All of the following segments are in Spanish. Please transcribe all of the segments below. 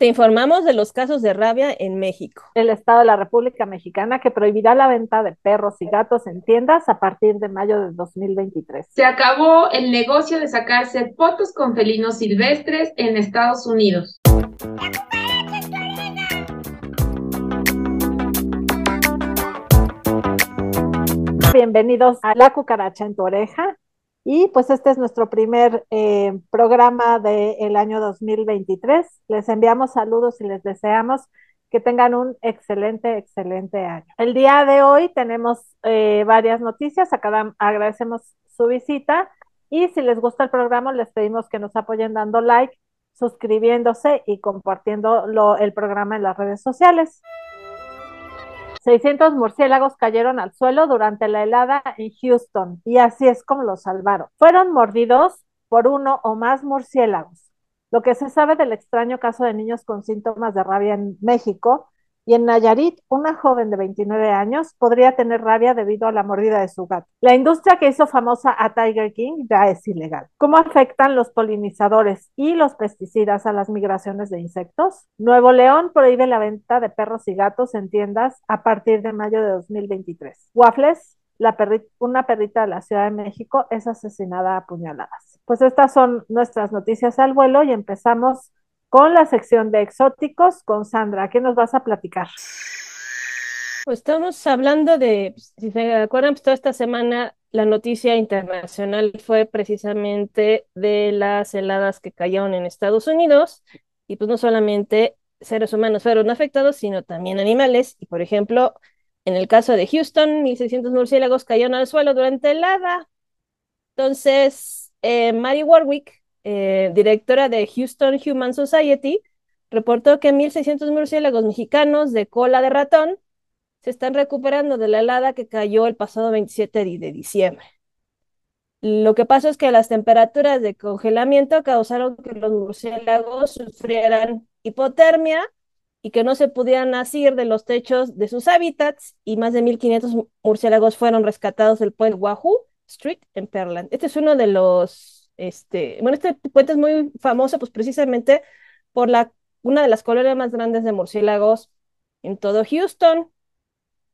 Te informamos de los casos de rabia en México. El Estado de la República Mexicana que prohibirá la venta de perros y gatos en tiendas a partir de mayo de 2023. Se acabó el negocio de sacarse fotos con felinos silvestres en Estados Unidos. Bienvenidos a La Cucaracha en tu oreja. Y pues este es nuestro primer eh, programa del año 2023. Les enviamos saludos y les deseamos que tengan un excelente, excelente año. El día de hoy tenemos eh, varias noticias. Acá agradecemos su visita y si les gusta el programa les pedimos que nos apoyen dando like, suscribiéndose y compartiendo el programa en las redes sociales. 600 murciélagos cayeron al suelo durante la helada en Houston y así es como los salvaron. Fueron mordidos por uno o más murciélagos. Lo que se sabe del extraño caso de niños con síntomas de rabia en México y en Nayarit, una joven de 29 años podría tener rabia debido a la mordida de su gato. La industria que hizo famosa a Tiger King ya es ilegal. ¿Cómo afectan los polinizadores y los pesticidas a las migraciones de insectos? Nuevo León prohíbe la venta de perros y gatos en tiendas a partir de mayo de 2023. Waffles, la una perrita de la Ciudad de México, es asesinada a puñaladas. Pues estas son nuestras noticias al vuelo y empezamos con la sección de exóticos con Sandra. ¿Qué nos vas a platicar? Pues estamos hablando de, si se acuerdan, pues toda esta semana la noticia internacional fue precisamente de las heladas que cayeron en Estados Unidos y pues no solamente seres humanos fueron afectados, sino también animales. Y por ejemplo, en el caso de Houston, 1.600 murciélagos cayeron al suelo durante helada. Entonces, eh, Mary Warwick, eh, directora de Houston Human Society, reportó que 1.600 murciélagos mexicanos de cola de ratón se están recuperando de la helada que cayó el pasado 27 de diciembre. Lo que pasó es que las temperaturas de congelamiento causaron que los murciélagos sufrieran hipotermia y que no se pudieran asir de los techos de sus hábitats y más de 1.500 murciélagos fueron rescatados del puente Wahoo Street en Pearland. Este es uno de los este, bueno, este puente es muy famoso, pues precisamente por la, una de las colonias más grandes de murciélagos en todo Houston.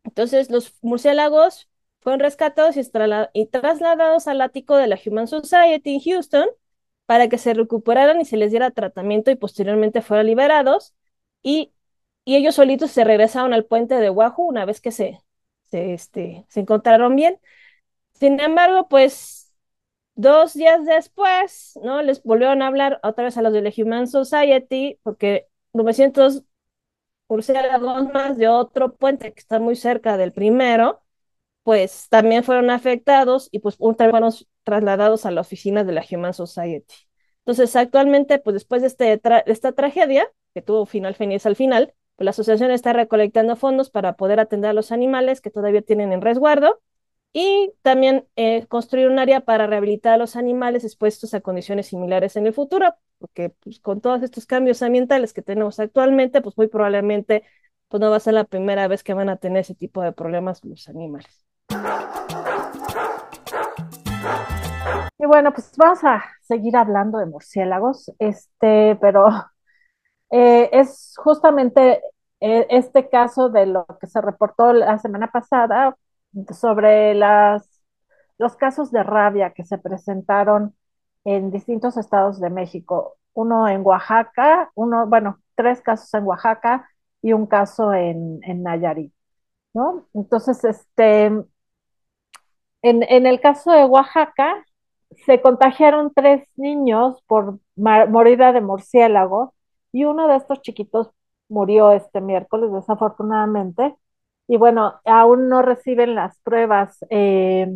Entonces, los murciélagos fueron rescatados y, trasladados al ático de la Human Society en Houston para que se recuperaran y se les diera tratamiento y posteriormente fueran liberados. Y, ellos solitos se regresaron al puente de Wahoo una vez que se, este, se encontraron bien. Sin embargo, pues Dos días después, ¿no? Les volvieron a hablar otra vez a los de la Human Society, porque 900 murciélagos más de otro puente que está muy cerca del primero, pues también fueron afectados y pues fueron trasladados a la oficina de la Human Society. Entonces, actualmente, pues después de, este esta tragedia, que tuvo final feliz al final, pues la asociación está recolectando fondos para poder atender a los animales que todavía tienen en resguardo y también eh, construir un área para rehabilitar a los animales expuestos a condiciones similares en el futuro, porque pues, con todos estos cambios ambientales que tenemos actualmente, pues muy probablemente pues, no va a ser la primera vez que van a tener ese tipo de problemas los animales. Y bueno, pues vamos a seguir hablando de murciélagos, este, pero eh, es justamente eh, este caso de lo que se reportó la semana pasada sobre las, los casos de rabia que se presentaron en distintos estados de México. Uno en Oaxaca, uno, bueno, tres casos en Oaxaca y un caso en, en Nayarit, ¿no? Entonces, este, en, en el caso de Oaxaca, se contagiaron tres niños por morida de murciélago y uno de estos chiquitos murió este miércoles, desafortunadamente. Y bueno, aún no reciben las pruebas eh,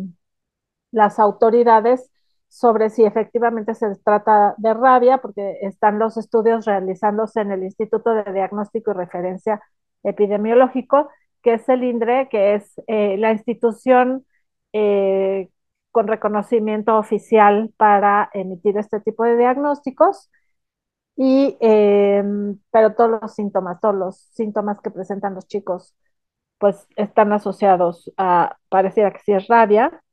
las autoridades sobre si efectivamente se trata de rabia, porque están los estudios realizándose en el Instituto de Diagnóstico y Referencia Epidemiológico, que es el INDRE, que es eh, la institución eh, con reconocimiento oficial para emitir este tipo de diagnósticos. Y, pero todos los síntomas, todos los síntomas que presentan los chicos pues están asociados a, pareciera que sí es rabia.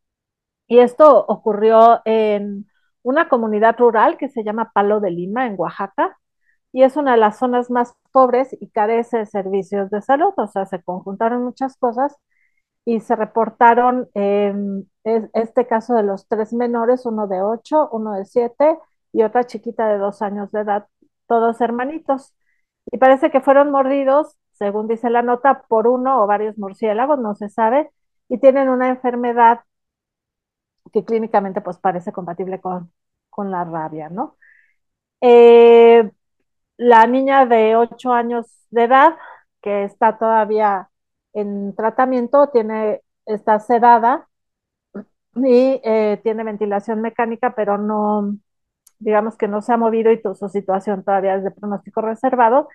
Y esto ocurrió en una comunidad rural que se llama Palo de Lima, en Oaxaca. y es una de las zonas más pobres y carece de servicios de salud, o sea, se conjuntaron muchas cosas y se reportaron eh, este caso de los tres menores, uno de ocho, uno de siete y otra chiquita de dos años de edad, todos hermanitos. Y parece que fueron mordidos, según dice la nota, por uno o varios murciélagos, no se sabe, y tienen una enfermedad que clínicamente pues parece compatible con, con la rabia, ¿no? Eh, la niña de 8 años de edad, que está todavía en tratamiento, tiene, está sedada y eh, tiene ventilación mecánica, pero no, digamos que no se ha movido y su situación todavía es de pronóstico reservado.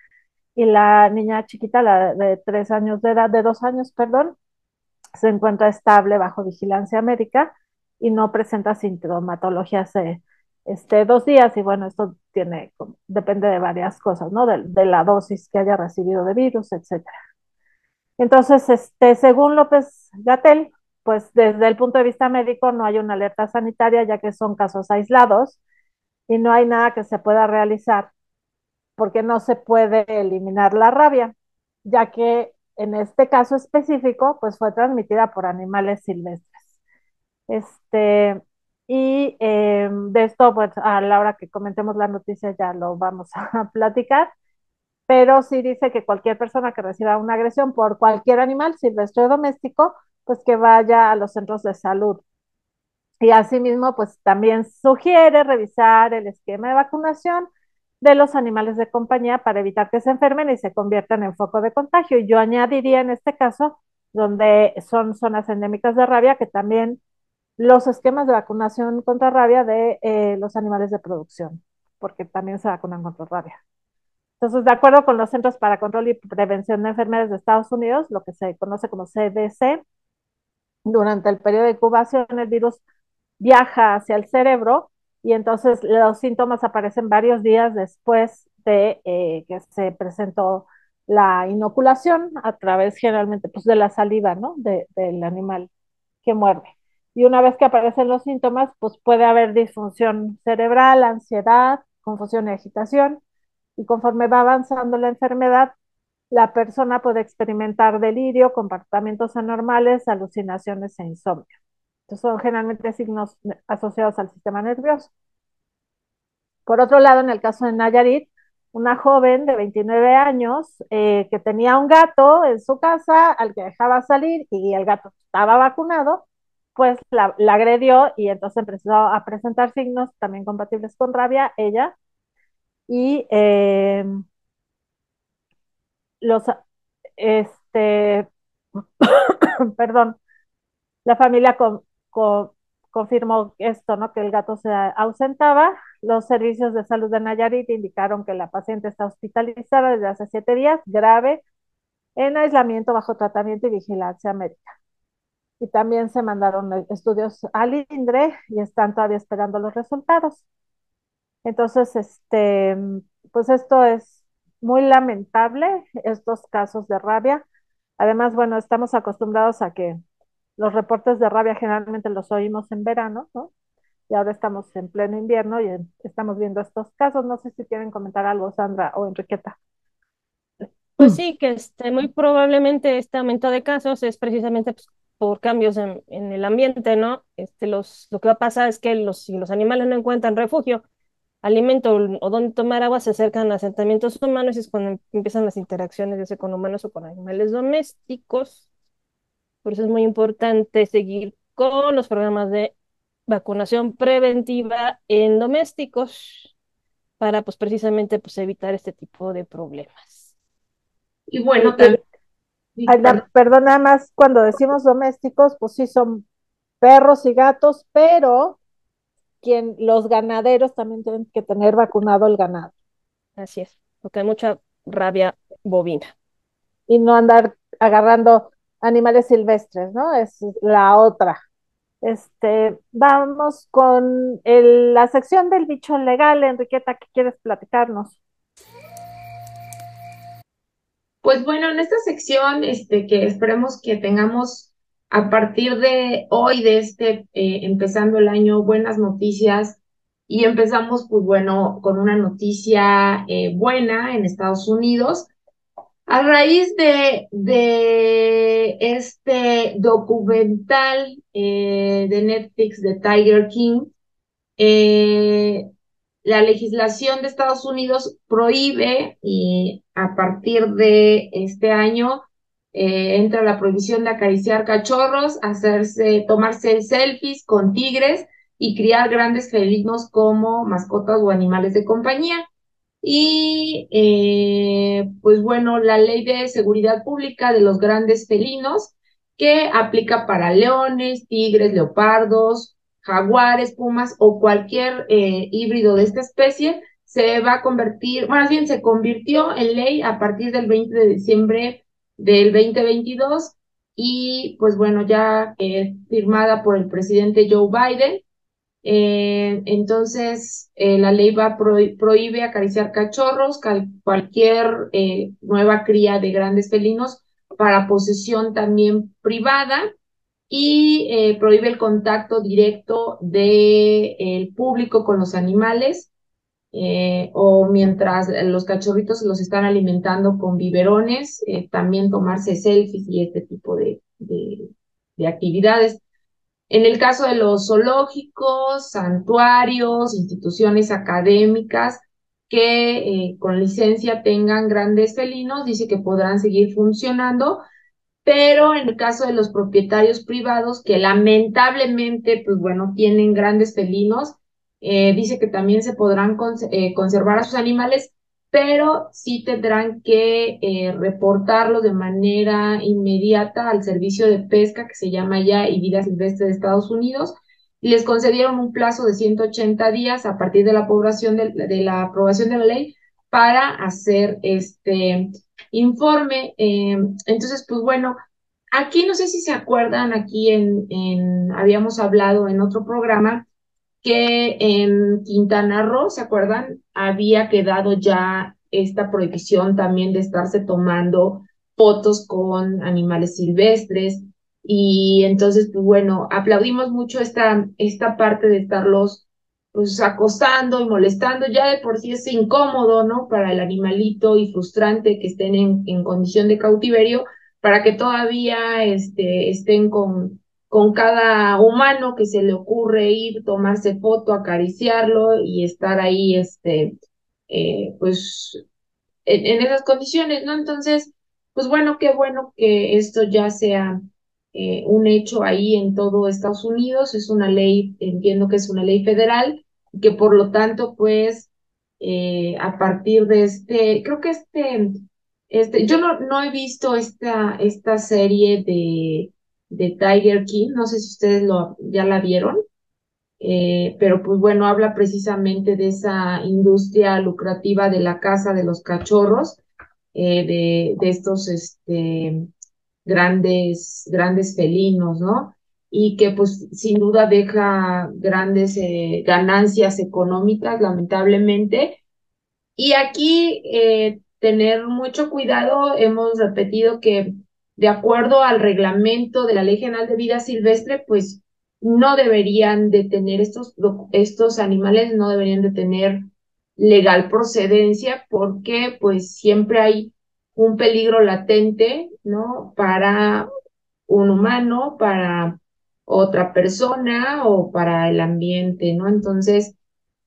Y la niña chiquita, la de 3 años de edad, de 2 años, perdón, se encuentra estable bajo vigilancia médica y no presenta sintomatología hace este, dos días y bueno, esto tiene, depende de varias cosas, ¿no? De, de la dosis que haya recibido de virus, etcétera. Entonces, este, según López Gatel, pues desde el punto de vista médico no hay una alerta sanitaria ya que son casos aislados y no hay nada que se pueda realizar porque no se puede eliminar la rabia, ya que en este caso específico, pues fue transmitida por animales silvestres. Este, y eh, de esto, pues a la hora que comentemos la noticia ya lo vamos a platicar, pero sí dice que cualquier persona que reciba una agresión por cualquier animal silvestre o doméstico, pues que vaya a los centros de salud. Y asimismo, pues también sugiere revisar el esquema de vacunación de los animales de compañía para evitar que se enfermen y se conviertan en foco de contagio. Y yo añadiría en este caso, donde son zonas endémicas de rabia, que también los esquemas de vacunación contra rabia de eh, los animales de producción, porque también se vacunan contra rabia. Entonces, de acuerdo con los Centros para Control y Prevención de Enfermedades de Estados Unidos, lo que se conoce como CDC, durante el periodo de incubación el virus viaja hacia el cerebro y entonces los síntomas aparecen varios días después de eh, que se presentó la inoculación a través generalmente pues, de la saliva ¿no? del animal que muerde. Y una vez que aparecen los síntomas, pues puede haber disfunción cerebral, ansiedad, confusión y agitación. Y conforme va avanzando la enfermedad, la persona puede experimentar delirio, comportamientos anormales, alucinaciones e insomnio son generalmente signos asociados al sistema nervioso. Por otro lado, en el caso de Nayarit, una joven de 29 años eh, que tenía un gato en su casa al que dejaba salir y el gato estaba vacunado, pues la, agredió y entonces empezó a presentar signos también compatibles con rabia, ella, y eh, los, este, perdón, la familia con, confirmó esto, ¿no? Que el gato se ausentaba. Los servicios de salud de Nayarit indicaron que la paciente está hospitalizada desde hace siete días, grave, en aislamiento bajo tratamiento y vigilancia médica. Y también se mandaron estudios al INDRE y están todavía esperando los resultados. Entonces, este, pues esto es muy lamentable, estos casos de rabia. Además, bueno, estamos acostumbrados a que los reportes de rabia generalmente los oímos en verano, ¿no? Y ahora estamos en pleno invierno y estamos viendo estos casos. No sé si quieren comentar algo, Sandra o Enriqueta. Pues sí, que este, muy probablemente este aumento de casos es precisamente pues, por cambios en, el ambiente, ¿no? Este, los, lo que va a pasar es que los, si los animales no encuentran refugio, alimento o donde tomar agua, se acercan a asentamientos humanos y es cuando empiezan las interacciones, ya sea con humanos o con animales domésticos. Por eso es muy importante seguir con los programas de vacunación preventiva en domésticos para pues precisamente pues evitar este tipo de problemas. Y bueno, también... perdón, nada más cuando decimos domésticos, pues sí son perros y gatos, pero quien, los ganaderos también tienen que tener vacunado el ganado. Así es, porque hay mucha rabia bovina. Y no andar agarrando animales silvestres, ¿no? Es la otra. Este, vamos con la sección del bicho legal, Enriqueta, ¿qué quieres platicarnos? Pues bueno, en esta sección, este, que esperemos que tengamos a partir de hoy, de este, eh, empezando el año, buenas noticias Y empezamos, pues bueno, con una noticia eh, buena en Estados Unidos. A raíz de, este documental eh, de Netflix de Tiger King, eh, la legislación de Estados Unidos prohíbe y a partir de este año eh, entra la prohibición de acariciar cachorros, hacerse, tomarse selfies con tigres y criar grandes felinos como mascotas o animales de compañía. Y eh, pues bueno, la ley de seguridad pública de los grandes felinos que aplica para leones, tigres, leopardos, jaguares, pumas o cualquier eh, híbrido de esta especie se va a convertir, más bien se convirtió en ley a partir del 20 de diciembre del 2022 y pues bueno, ya eh, firmada por el presidente Joe Biden. Eh, entonces, eh, la ley va prohíbe acariciar cachorros, cualquier nueva cría de grandes felinos para posesión también privada y prohíbe el contacto directo del público con los animales eh, o mientras los cachorritos los están alimentando con biberones, eh, también tomarse selfies y este tipo de, de, actividades. En el caso de los zoológicos, santuarios, instituciones académicas que eh, con licencia tengan grandes felinos, dice que podrán seguir funcionando, pero en el caso de los propietarios privados que lamentablemente, pues bueno, tienen grandes felinos, eh, dice que también se podrán eh, conservar a sus animales, pero sí tendrán que eh, reportarlo de manera inmediata al servicio de pesca que se llama ya y vida silvestre de Estados Unidos. Les concedieron un plazo de 180 días a partir de la, aprobación de, la aprobación de la ley para hacer este informe. entonces, pues bueno, aquí no sé si se acuerdan, aquí en habíamos hablado en otro programa que en Quintana Roo, ¿se acuerdan? Había quedado ya esta prohibición también de estarse tomando fotos con animales silvestres. Y entonces, pues bueno, aplaudimos mucho esta, esta parte de estarlos pues acosando y molestando. Ya de por sí es incómodo, ¿no? Para el animalito y frustrante que estén en, en condición de cautiverio, para que todavía este, estén con, con cada humano que se le ocurre ir, tomarse foto, acariciarlo y estar ahí, este, eh, pues, en, esas condiciones, ¿no? Entonces, pues bueno, qué bueno que esto ya sea eh, un hecho ahí en todo Estados Unidos, es una ley, entiendo que es una ley federal, que por lo tanto, pues, eh, a partir de este, creo que este, este, yo no, no he visto esta, esta serie de de Tiger King, no sé si ustedes lo, ya la vieron, eh, pero pues bueno, habla precisamente de esa industria lucrativa de la caza de los cachorros, eh, de, de, estos este, grandes, grandes felinos, ¿no? Y que pues sin duda deja grandes eh, ganancias económicas, lamentablemente. Y aquí tener mucho cuidado, hemos repetido que de acuerdo al reglamento de la Ley General de Vida Silvestre, pues no deberían de tener estos, estos animales, no deberían de tener legal procedencia porque pues siempre hay un peligro latente, ¿no? Para un humano, para otra persona o para el ambiente, ¿no? Entonces,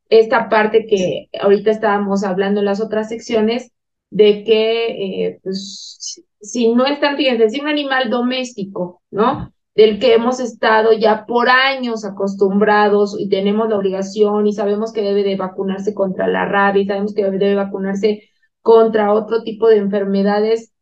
esta parte que ahorita estábamos hablando en las otras secciones, de que, eh, pues, si no están, fíjense, si un animal doméstico, ¿no? Del que hemos estado ya por años acostumbrados y tenemos la obligación y sabemos que debe de vacunarse contra la rabia, y sabemos que debe de vacunarse contra otro tipo de enfermedades,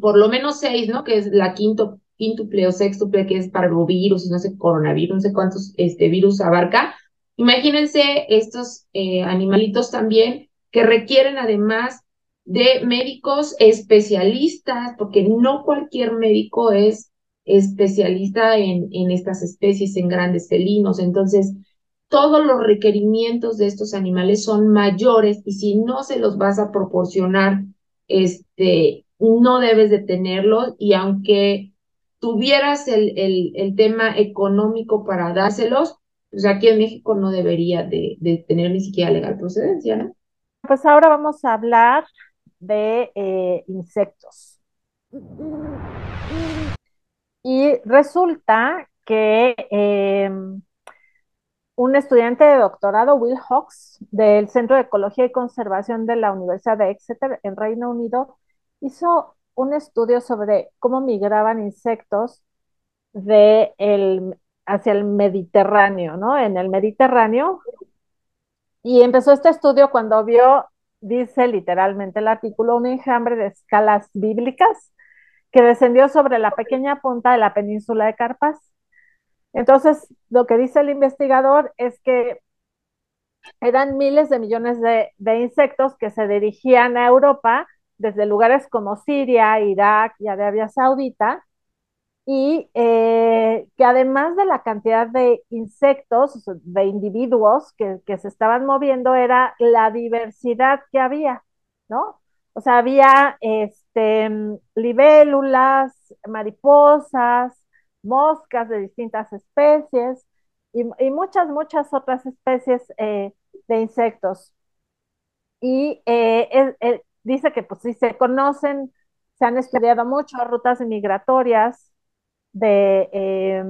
por lo menos seis, ¿no? Que es la quinto, quíntuple o sextuple, que es parvovirus, no sé, coronavirus, no sé cuántos este, virus abarca. Imagínense estos eh, animalitos también que requieren además de médicos especialistas, porque no cualquier médico es especialista en, en estas especies, en grandes felinos. Entonces, todos los requerimientos de estos animales son mayores y si no se los vas a proporcionar, este, no debes de tenerlos y aunque tuvieras el, el, el tema económico para dárselos, pues aquí en México no debería de, de tener ni siquiera legal procedencia, ¿no? Pues ahora vamos a hablar de eh, insectos. Y resulta que eh, un estudiante de doctorado, Will Hawks, del Centro de Ecología y Conservación de la Universidad de Exeter, en Reino Unido, hizo un estudio sobre cómo migraban insectos de el, hacia el Mediterráneo, ¿no? En el Mediterráneo. Y empezó este estudio cuando vio, dice literalmente el artículo, un enjambre de escalas bíblicas que descendió sobre la pequeña punta de la península de Carpas. Entonces, lo que dice el investigador es que eran miles de millones de, de insectos que se dirigían a Europa desde lugares como Siria, Irak y Arabia Saudita, y eh, que además de la cantidad de insectos, de individuos que, que, se estaban moviendo, era la diversidad que había, ¿no? O sea, había este, libélulas, mariposas, moscas de distintas especies y, y muchas, muchas otras especies eh, de insectos. Y eh, dice que pues sí se conocen, se han estudiado mucho rutas migratorias de, eh,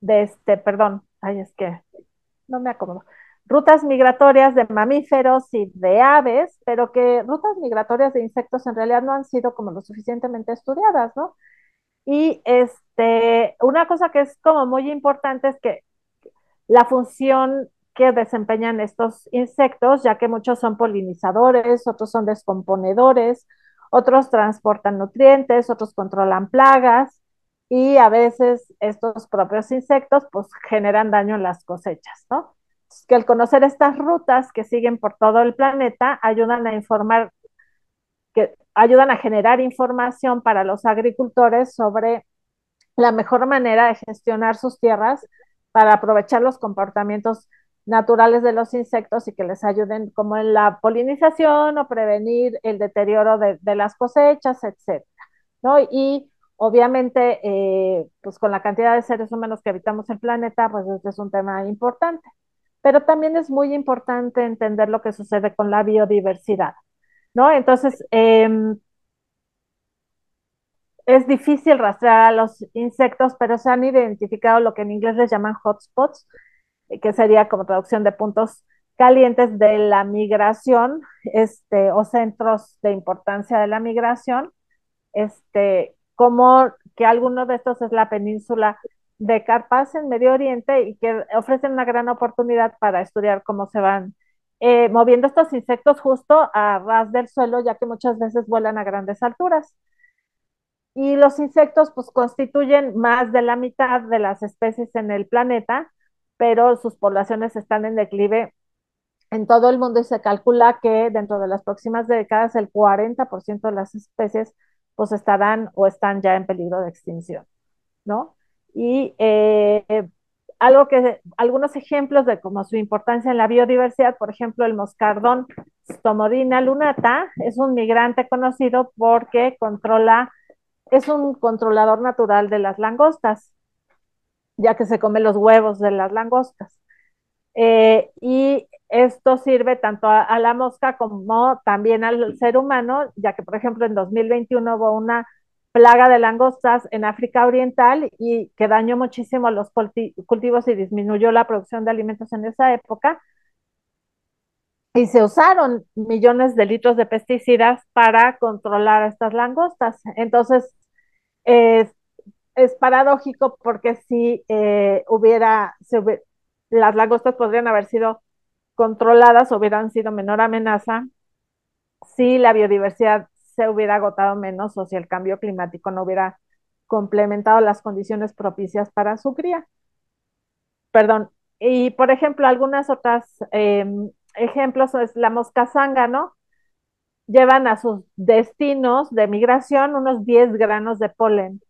de este, perdón, ay, es que no me acomodo, rutas migratorias de mamíferos y de aves, pero que rutas migratorias de insectos en realidad no han sido como lo suficientemente estudiadas, ¿no? Y este, una cosa que es como muy importante es que la función que desempeñan estos insectos, ya que muchos son polinizadores, otros son descomponedores, otros transportan nutrientes, otros controlan plagas y a veces estos propios insectos pues generan daño en las cosechas, ¿no? Que al conocer estas rutas que siguen por todo el planeta ayudan a informar, que ayudan a generar información para los agricultores sobre la mejor manera de gestionar sus tierras para aprovechar los comportamientos naturales de los insectos y que les ayuden como en la polinización o prevenir el deterioro de, las cosechas, etcétera, ¿no? Y obviamente, eh, pues con la cantidad de seres humanos que habitamos el planeta, pues este es un tema importante. Pero también es muy importante entender lo que sucede con la biodiversidad, ¿no? Entonces, eh, es difícil rastrear a los insectos, pero se han identificado lo que en inglés les llaman hotspots, que sería como traducción de puntos calientes de la migración, este, o centros de importancia de la migración, este, como que alguno de estos es la península de Carpas en Medio Oriente y que ofrecen una gran oportunidad para estudiar cómo se van eh, moviendo estos insectos justo a ras del suelo, ya que muchas veces vuelan a grandes alturas. Y los insectos pues constituyen más de la mitad de las especies en el planeta, pero sus poblaciones están en declive en todo el mundo y se calcula que dentro de las próximas décadas el 40% de las especies pues estarán o están ya en peligro de extinción, ¿no? Y eh, algo que, algunos ejemplos de como su importancia en la biodiversidad, por ejemplo, el moscardón Stomodina lunata es un migrante conocido porque controla, es un controlador natural de las langostas, ya que se come los huevos de las langostas. Eh, y esto sirve tanto a, la mosca como también al ser humano, ya que, por ejemplo, en 2021 hubo una plaga de langostas en África Oriental y que dañó muchísimo los cultivos y disminuyó la producción de alimentos en esa época. Y se usaron millones de litros de pesticidas para controlar estas langostas. Entonces, eh, es paradójico porque si eh, hubiera, las langostas podrían haber sido controladas, hubieran sido menor amenaza si la biodiversidad se hubiera agotado menos o si el cambio climático no hubiera complementado las condiciones propicias para su cría. Perdón. Y por ejemplo, algunas otras eh, ejemplos es la mosca zángano, llevan a sus destinos de migración unos 10 granos de polen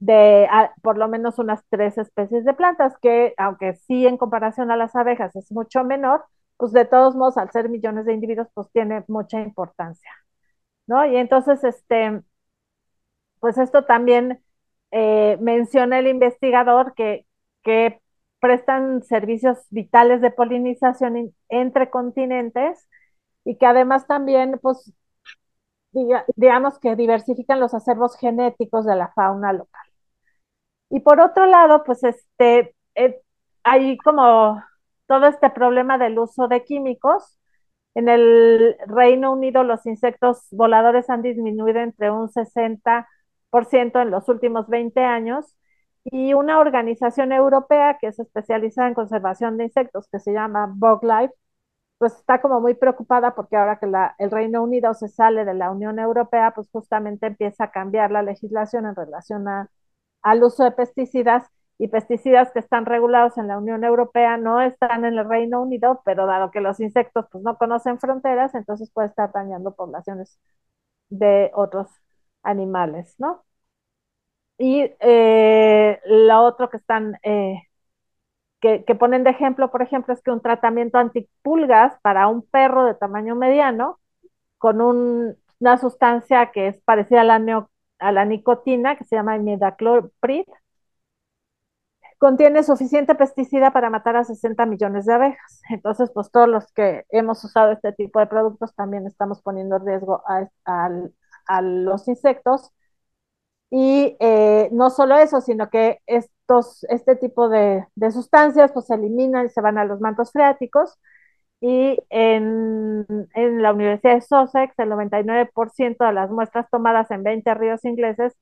de por lo menos unas tres especies de plantas, que aunque sí en comparación a las abejas es mucho menor, pues de todos modos, al ser millones de individuos, pues tiene mucha importancia, ¿no? Y entonces, este, pues esto también eh, menciona el investigador que que prestan servicios vitales de polinización entre continentes y que además también, pues, digamos que diversifican los acervos genéticos de la fauna local. Y por otro lado, pues, este, eh, hay como todo este problema del uso de químicos. En el Reino Unido, los insectos voladores han disminuido entre un 60% en los últimos 20 años y una organización europea que es especializada en conservación de insectos, que se llama BugLife, pues está como muy preocupada porque ahora que la, el Reino Unido se sale de la Unión Europea, pues justamente empieza a cambiar la legislación en relación a, al uso de pesticidas y pesticidas que están regulados en la Unión Europea no están en el Reino Unido, pero dado que los insectos pues no conocen fronteras, entonces puede estar dañando poblaciones de otros animales, ¿no? Y eh, lo otro que están, eh, que, ponen de ejemplo, por ejemplo, es que un tratamiento antipulgas para un perro de tamaño mediano, con una sustancia que es parecida a la, a la nicotina, que se llama imidacloprid, contiene suficiente pesticida para matar a 60 millones de abejas. Entonces, pues todos los que hemos usado este tipo de productos también estamos poniendo riesgo a los insectos y eh, no solo eso, sino que estos, este tipo de, de, sustancias pues se eliminan y se van a los mantos freáticos. Y en, en la Universidad de Sussex, el 99% de las muestras tomadas en 20 ríos ingleses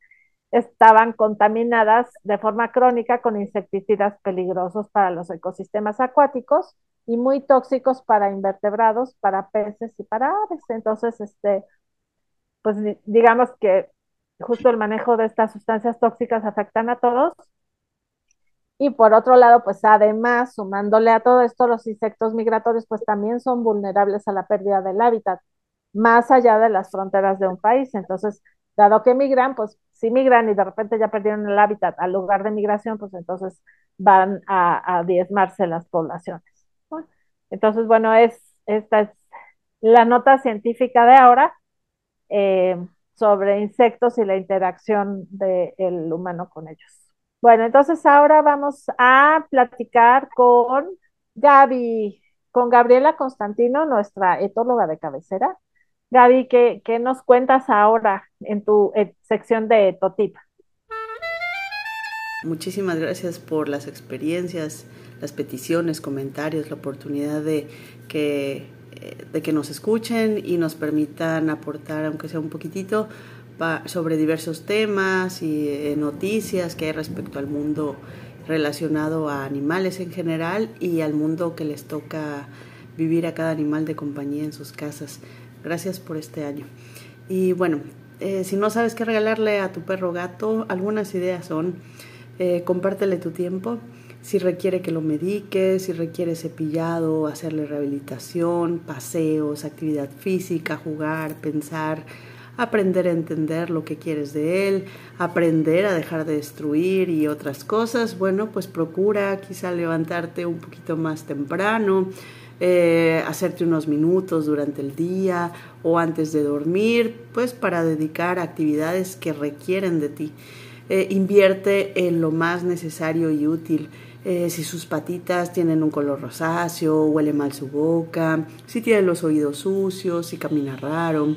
estaban contaminadas de forma crónica con insecticidas peligrosos para los ecosistemas acuáticos y muy tóxicos para invertebrados, para peces y para aves. Entonces, este, pues digamos que justo el manejo de estas sustancias tóxicas afectan a todos. Y por otro lado, pues además, sumándole a todo esto, los insectos migratorios pues también son vulnerables a la pérdida del hábitat, más allá de las fronteras de un país. Entonces, dado que migran, pues si migran y de repente ya perdieron el hábitat al lugar de migración, pues entonces van a, diezmarse las poblaciones. Entonces, bueno, es, esta es la nota científica de ahora. Eh, sobre insectos y la interacción del humano con ellos. Bueno, entonces ahora vamos a platicar con Gaby, con Gabriela Constantino, nuestra etóloga de cabecera. Gaby, ¿qué, qué nos cuentas ahora en tu sección de Etotip? Muchísimas gracias por las experiencias, las peticiones, comentarios, la oportunidad de que eh, de que nos escuchen y nos permitan aportar, aunque sea un poquitito, sobre diversos temas y eh, noticias que hay respecto al mundo relacionado a animales en general y al mundo que les toca vivir a cada animal de compañía en sus casas. Gracias por este año. Y bueno, eh, si no sabes qué regalarle a tu perro gato, algunas ideas son, compártele tu tiempo, si requiere que lo medique, si requiere cepillado, hacerle rehabilitación, paseos, actividad física, jugar, pensar, aprender a entender lo que quieres de él, aprender a dejar de destruir y otras cosas, bueno, pues procura quizá levantarte un poquito más temprano, eh, hacerte unos minutos durante el día o antes de dormir, pues para dedicar actividades que requieren de ti. Eh, invierte en lo más necesario y útil. Eh, si sus patitas tienen un color rosáceo, huele mal su boca, si tiene los oídos sucios, si camina raro,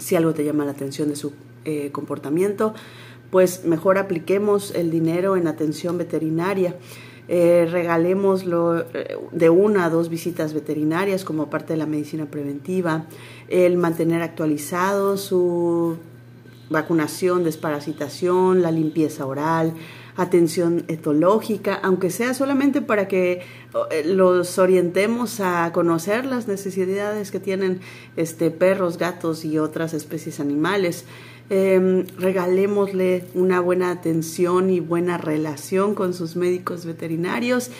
si algo te llama la atención de su eh, comportamiento, pues mejor apliquemos el dinero en atención veterinaria. Eh, regalémoslo eh, de una a dos visitas veterinarias como parte de la medicina preventiva, el mantener actualizado su vacunación, desparasitación, la limpieza oral, atención etológica, aunque sea solamente para que eh, los orientemos a conocer las necesidades que tienen este, perros, gatos y otras especies animales. Eh, regalémosle una buena atención y buena relación con sus médicos veterinarios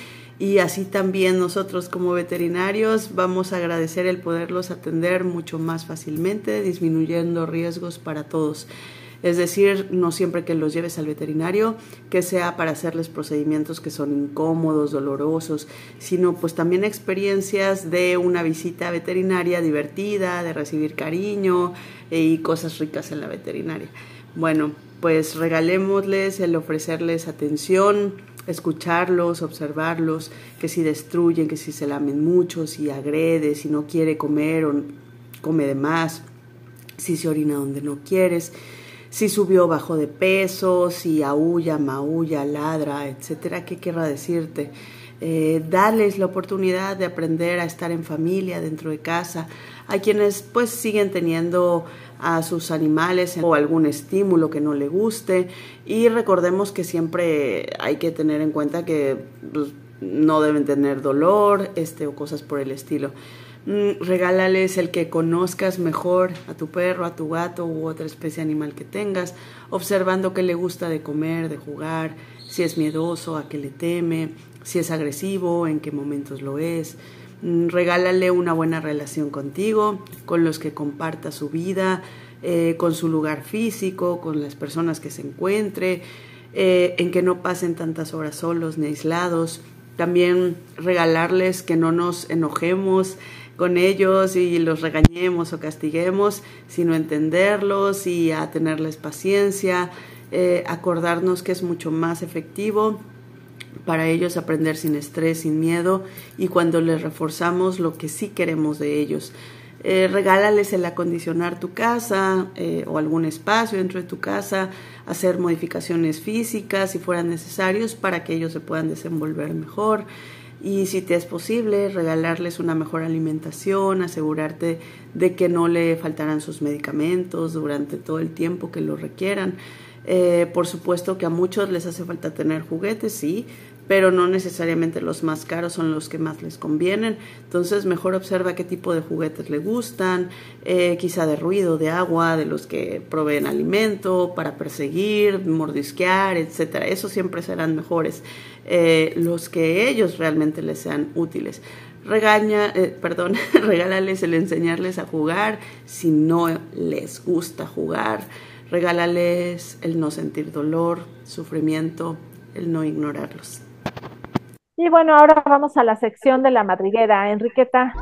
y así también nosotros como veterinarios vamos a agradecer el poderlos atender mucho más fácilmente, disminuyendo riesgos para todos. Es decir, no siempre que los lleves al veterinario, que sea para hacerles procedimientos que son incómodos, dolorosos, sino pues también experiencias de una visita veterinaria divertida, de recibir cariño eh, y cosas ricas en la veterinaria. Bueno, pues regalémosles el ofrecerles atención, escucharlos, observarlos, que si destruyen, que si se lamen mucho, si agrede, si no quiere comer o come de más, si se orina donde no quieres, si subió bajo de peso, si aúlla, maulla, ladra, etcétera, ¿qué querrá decirte? Eh, darles la oportunidad de aprender a estar en familia, dentro de casa. Hay quienes pues siguen teniendo a sus animales o algún estímulo que no le guste y recordemos que siempre hay que tener en cuenta que pues, no deben tener dolor este, o cosas por el estilo. Mm, regálales el que conozcas mejor a tu perro, a tu gato u otra especie animal que tengas, observando qué le gusta de comer, de jugar, si es miedoso, a qué le teme, si es agresivo, en qué momentos lo es. Mm, regálale una buena relación contigo, con los que comparta su vida, eh, con su lugar físico, con las personas que se encuentre, eh, en que no pasen tantas horas solos ni aislados. También regalarles que no nos enojemos con ellos y los regañemos o castiguemos, sino entenderlos y a tenerles paciencia, eh, acordarnos que es mucho más efectivo para ellos aprender sin estrés, sin miedo y cuando les reforzamos lo que sí queremos de ellos. Eh, regálales el acondicionar tu casa eh, o algún espacio dentro de tu casa, hacer modificaciones físicas si fueran necesarios para que ellos se puedan desenvolver mejor y si te es posible regalarles una mejor alimentación, asegurarte de que no le faltarán sus medicamentos durante todo el tiempo que lo requieran. Eh, por supuesto que a muchos les hace falta tener juguetes, sí, pero no necesariamente los más caros son los que más les convienen. Entonces mejor observa qué tipo de juguetes le gustan, eh, quizá de ruido, de agua, de los que proveen alimento, para perseguir, mordisquear, etcétera. Esos siempre serán mejores, eh, los que ellos realmente les sean útiles. Regaña, eh, perdón, regálales el enseñarles a jugar si no les gusta jugar. Regálales el no sentir dolor, sufrimiento, el no ignorarlos. Y bueno, ahora vamos a la sección de la madriguera. Enriqueta.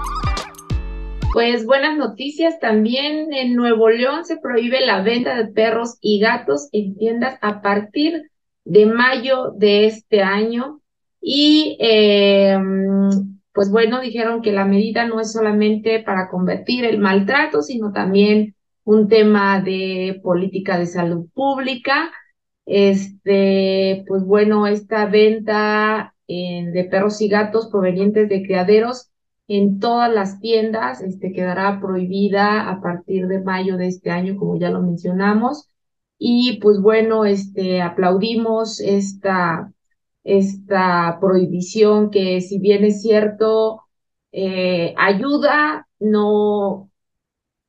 Pues buenas noticias también. En Nuevo León se prohíbe la venta de perros y gatos en tiendas a partir de mayo de este año. Y em, pues bueno, dijeron que la medida no es solamente para convertir el maltrato, sino también un tema de política de salud pública. Este, pues bueno, esta venta de perros y gatos provenientes de criaderos en todas las tiendas, este, quedará prohibida a partir de mayo de este año, como ya lo mencionamos. Y pues bueno, este, aplaudimos esta, esta prohibición que si bien es cierto, eh, ayuda, no,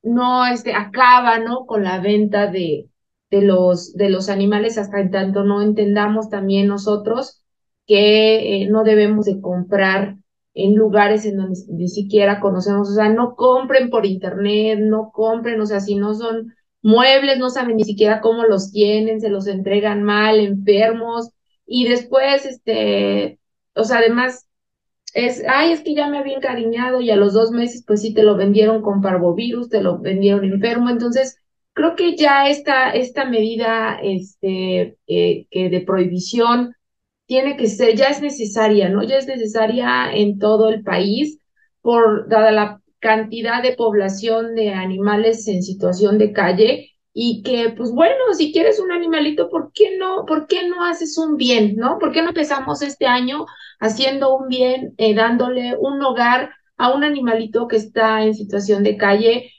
no este, acaba, ¿no? Con la venta de, de los, de los animales hasta en tanto no entendamos también nosotros que eh, no debemos de comprar en lugares en donde ni siquiera conocemos, o sea, no compren por internet, no compren, o sea, si no son muebles, no saben ni siquiera cómo los tienen, se los entregan mal, enfermos, y después, este, o sea, además, es, ay, es que ya me había encariñado y a los dos meses, pues sí, te lo vendieron con parvovirus, te lo vendieron enfermo, entonces, creo que ya esta, esta medida, este, eh, que de prohibición, tiene que ser, ya es necesaria, ¿no? Ya es necesaria en todo el país por dada la cantidad de población de animales en situación de calle y que, pues bueno, si quieres un animalito, ¿por qué no, por qué no haces un bien, no? ¿Por qué no empezamos este año haciendo un bien, eh, dándole un hogar a un animalito que está en situación de calle?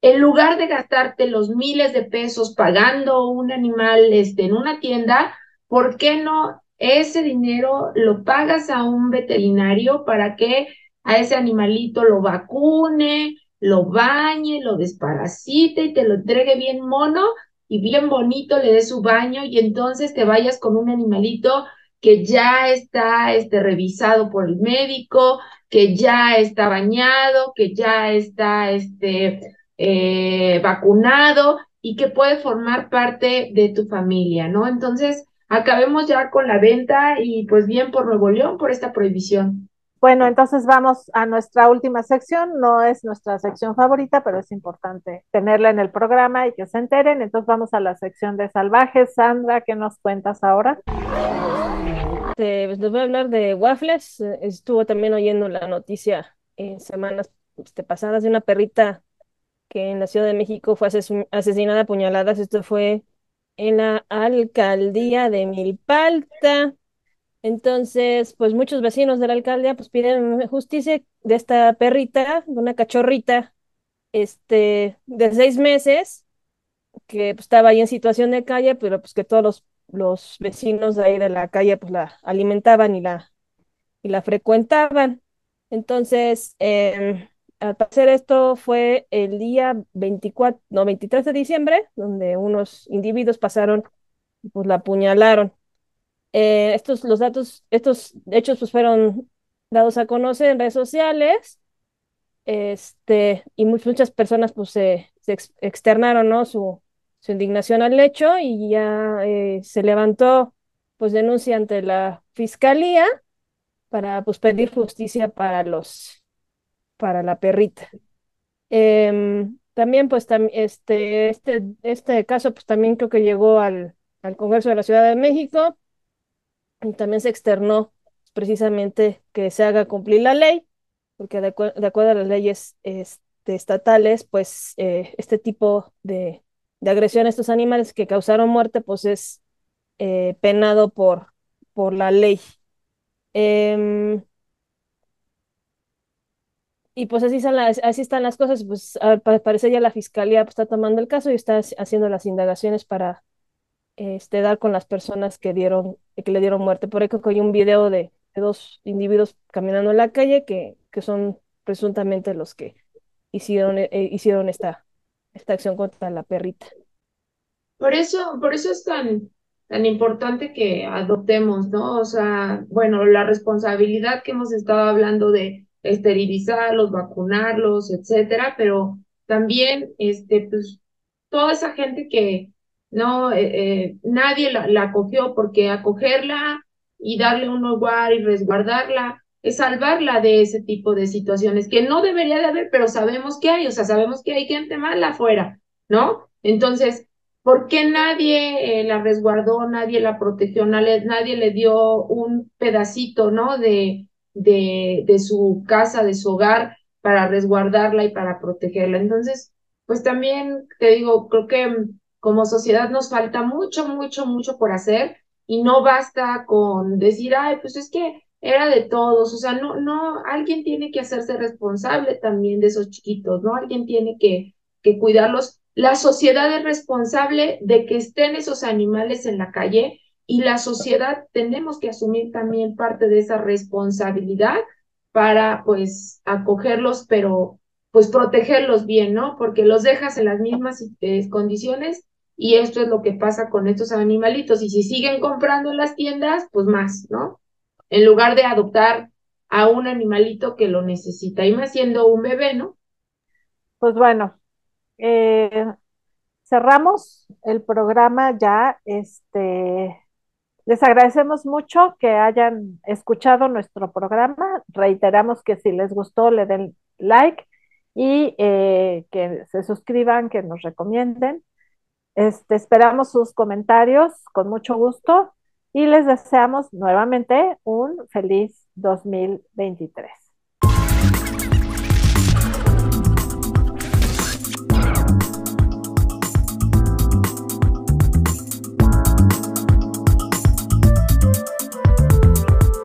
En lugar de gastarte los miles de pesos pagando un animal este, en una tienda, ¿por qué no ese dinero lo pagas a un veterinario para que a ese animalito lo vacune, lo bañe, lo desparasite y te lo entregue bien mono y bien bonito, le dé su baño y entonces te vayas con un animalito que ya está este, revisado por el médico, que ya está bañado, que ya está este, eh, vacunado y que puede formar parte de tu familia, ¿no? Entonces, acabemos ya con la venta y pues bien por Nuevo León por esta prohibición. Bueno, entonces vamos a nuestra última sección. No es nuestra sección favorita, pero es importante tenerla en el programa y que se enteren. Entonces vamos a la sección de salvajes. Sandra, ¿qué nos cuentas ahora? pues les voy a hablar de Waffles. Estuvo también oyendo la noticia en semanas este, pasadas de una perrita que en la Ciudad de México fue asesinada a puñaladas. Esto fue en la alcaldía de Milpalta. Entonces, pues muchos vecinos de la alcaldía pues piden justicia de esta perrita, de una cachorrita, este, de seis meses, que pues, estaba ahí en situación de calle, pero pues que todos los, los vecinos de ahí de la calle pues la alimentaban y la, y la frecuentaban. Entonces, eh, al parecer esto fue el día 24, no, 23 de diciembre, donde unos individuos pasaron y pues la apuñalaron. Eh, estos, los datos, estos hechos pues fueron dados a conocer en redes sociales, este, y muchas personas pues se, externaron, ¿no? Su, su indignación al hecho y ya eh, se levantó pues denuncia ante la fiscalía para pues pedir justicia para los para la perrita. Em, también, pues, este, este, este caso, pues, también creo que llegó al, al Congreso de la Ciudad de México y también se externó precisamente que se haga cumplir la ley, porque de, acuerdo a las leyes este, estatales, pues, eh, este tipo de, de agresión a estos animales que causaron muerte, pues, es eh, penado por, por la ley. Em, y pues así están, las, así están las cosas, pues parece ya la fiscalía pues, está tomando el caso y está haciendo las indagaciones para este, dar con las personas que dieron, que le dieron muerte. Por ahí creo que hay un video de, dos individuos caminando en la calle que, que son presuntamente los que hicieron, eh, hicieron esta, esta acción contra la perrita. Por eso, por eso es tan, tan importante que adoptemos, ¿no? O sea, bueno, la responsabilidad que hemos estado hablando de esterilizarlos, vacunarlos, etcétera, pero también, este, pues, toda esa gente que no, eh, eh, nadie la, acogió porque acogerla y darle un lugar y resguardarla es salvarla de ese tipo de situaciones que no debería de haber, pero sabemos que hay, o sea, sabemos que hay gente mala afuera, ¿no? Entonces, ¿por qué nadie eh, la resguardó, nadie la protegió, nadie, nadie le dio un pedacito, ¿no? De, de, de su casa, de su hogar, para resguardarla y para protegerla. Entonces, pues también te digo, creo que como sociedad nos falta mucho, mucho, mucho por hacer y no basta con decir, ay, pues es que era de todos, o sea, no, no, alguien tiene que hacerse responsable también de esos chiquitos, ¿no? Alguien tiene que, que cuidarlos. La sociedad es responsable de que estén esos animales en la calle y la sociedad tenemos que asumir también parte de esa responsabilidad para pues acogerlos, pero pues protegerlos bien, ¿no? Porque los dejas en las mismas eh, condiciones y esto es lo que pasa con estos animalitos. Y si siguen comprando en las tiendas, pues más, ¿no? En lugar de adoptar a un animalito que lo necesita, y más siendo un bebé, ¿no? Pues bueno, eh, cerramos el programa ya, este, les agradecemos mucho que hayan escuchado nuestro programa. Reiteramos que si les gustó, le den like y eh, que se suscriban, que nos recomienden. Este, esperamos sus comentarios con mucho gusto y les deseamos nuevamente un feliz 2023.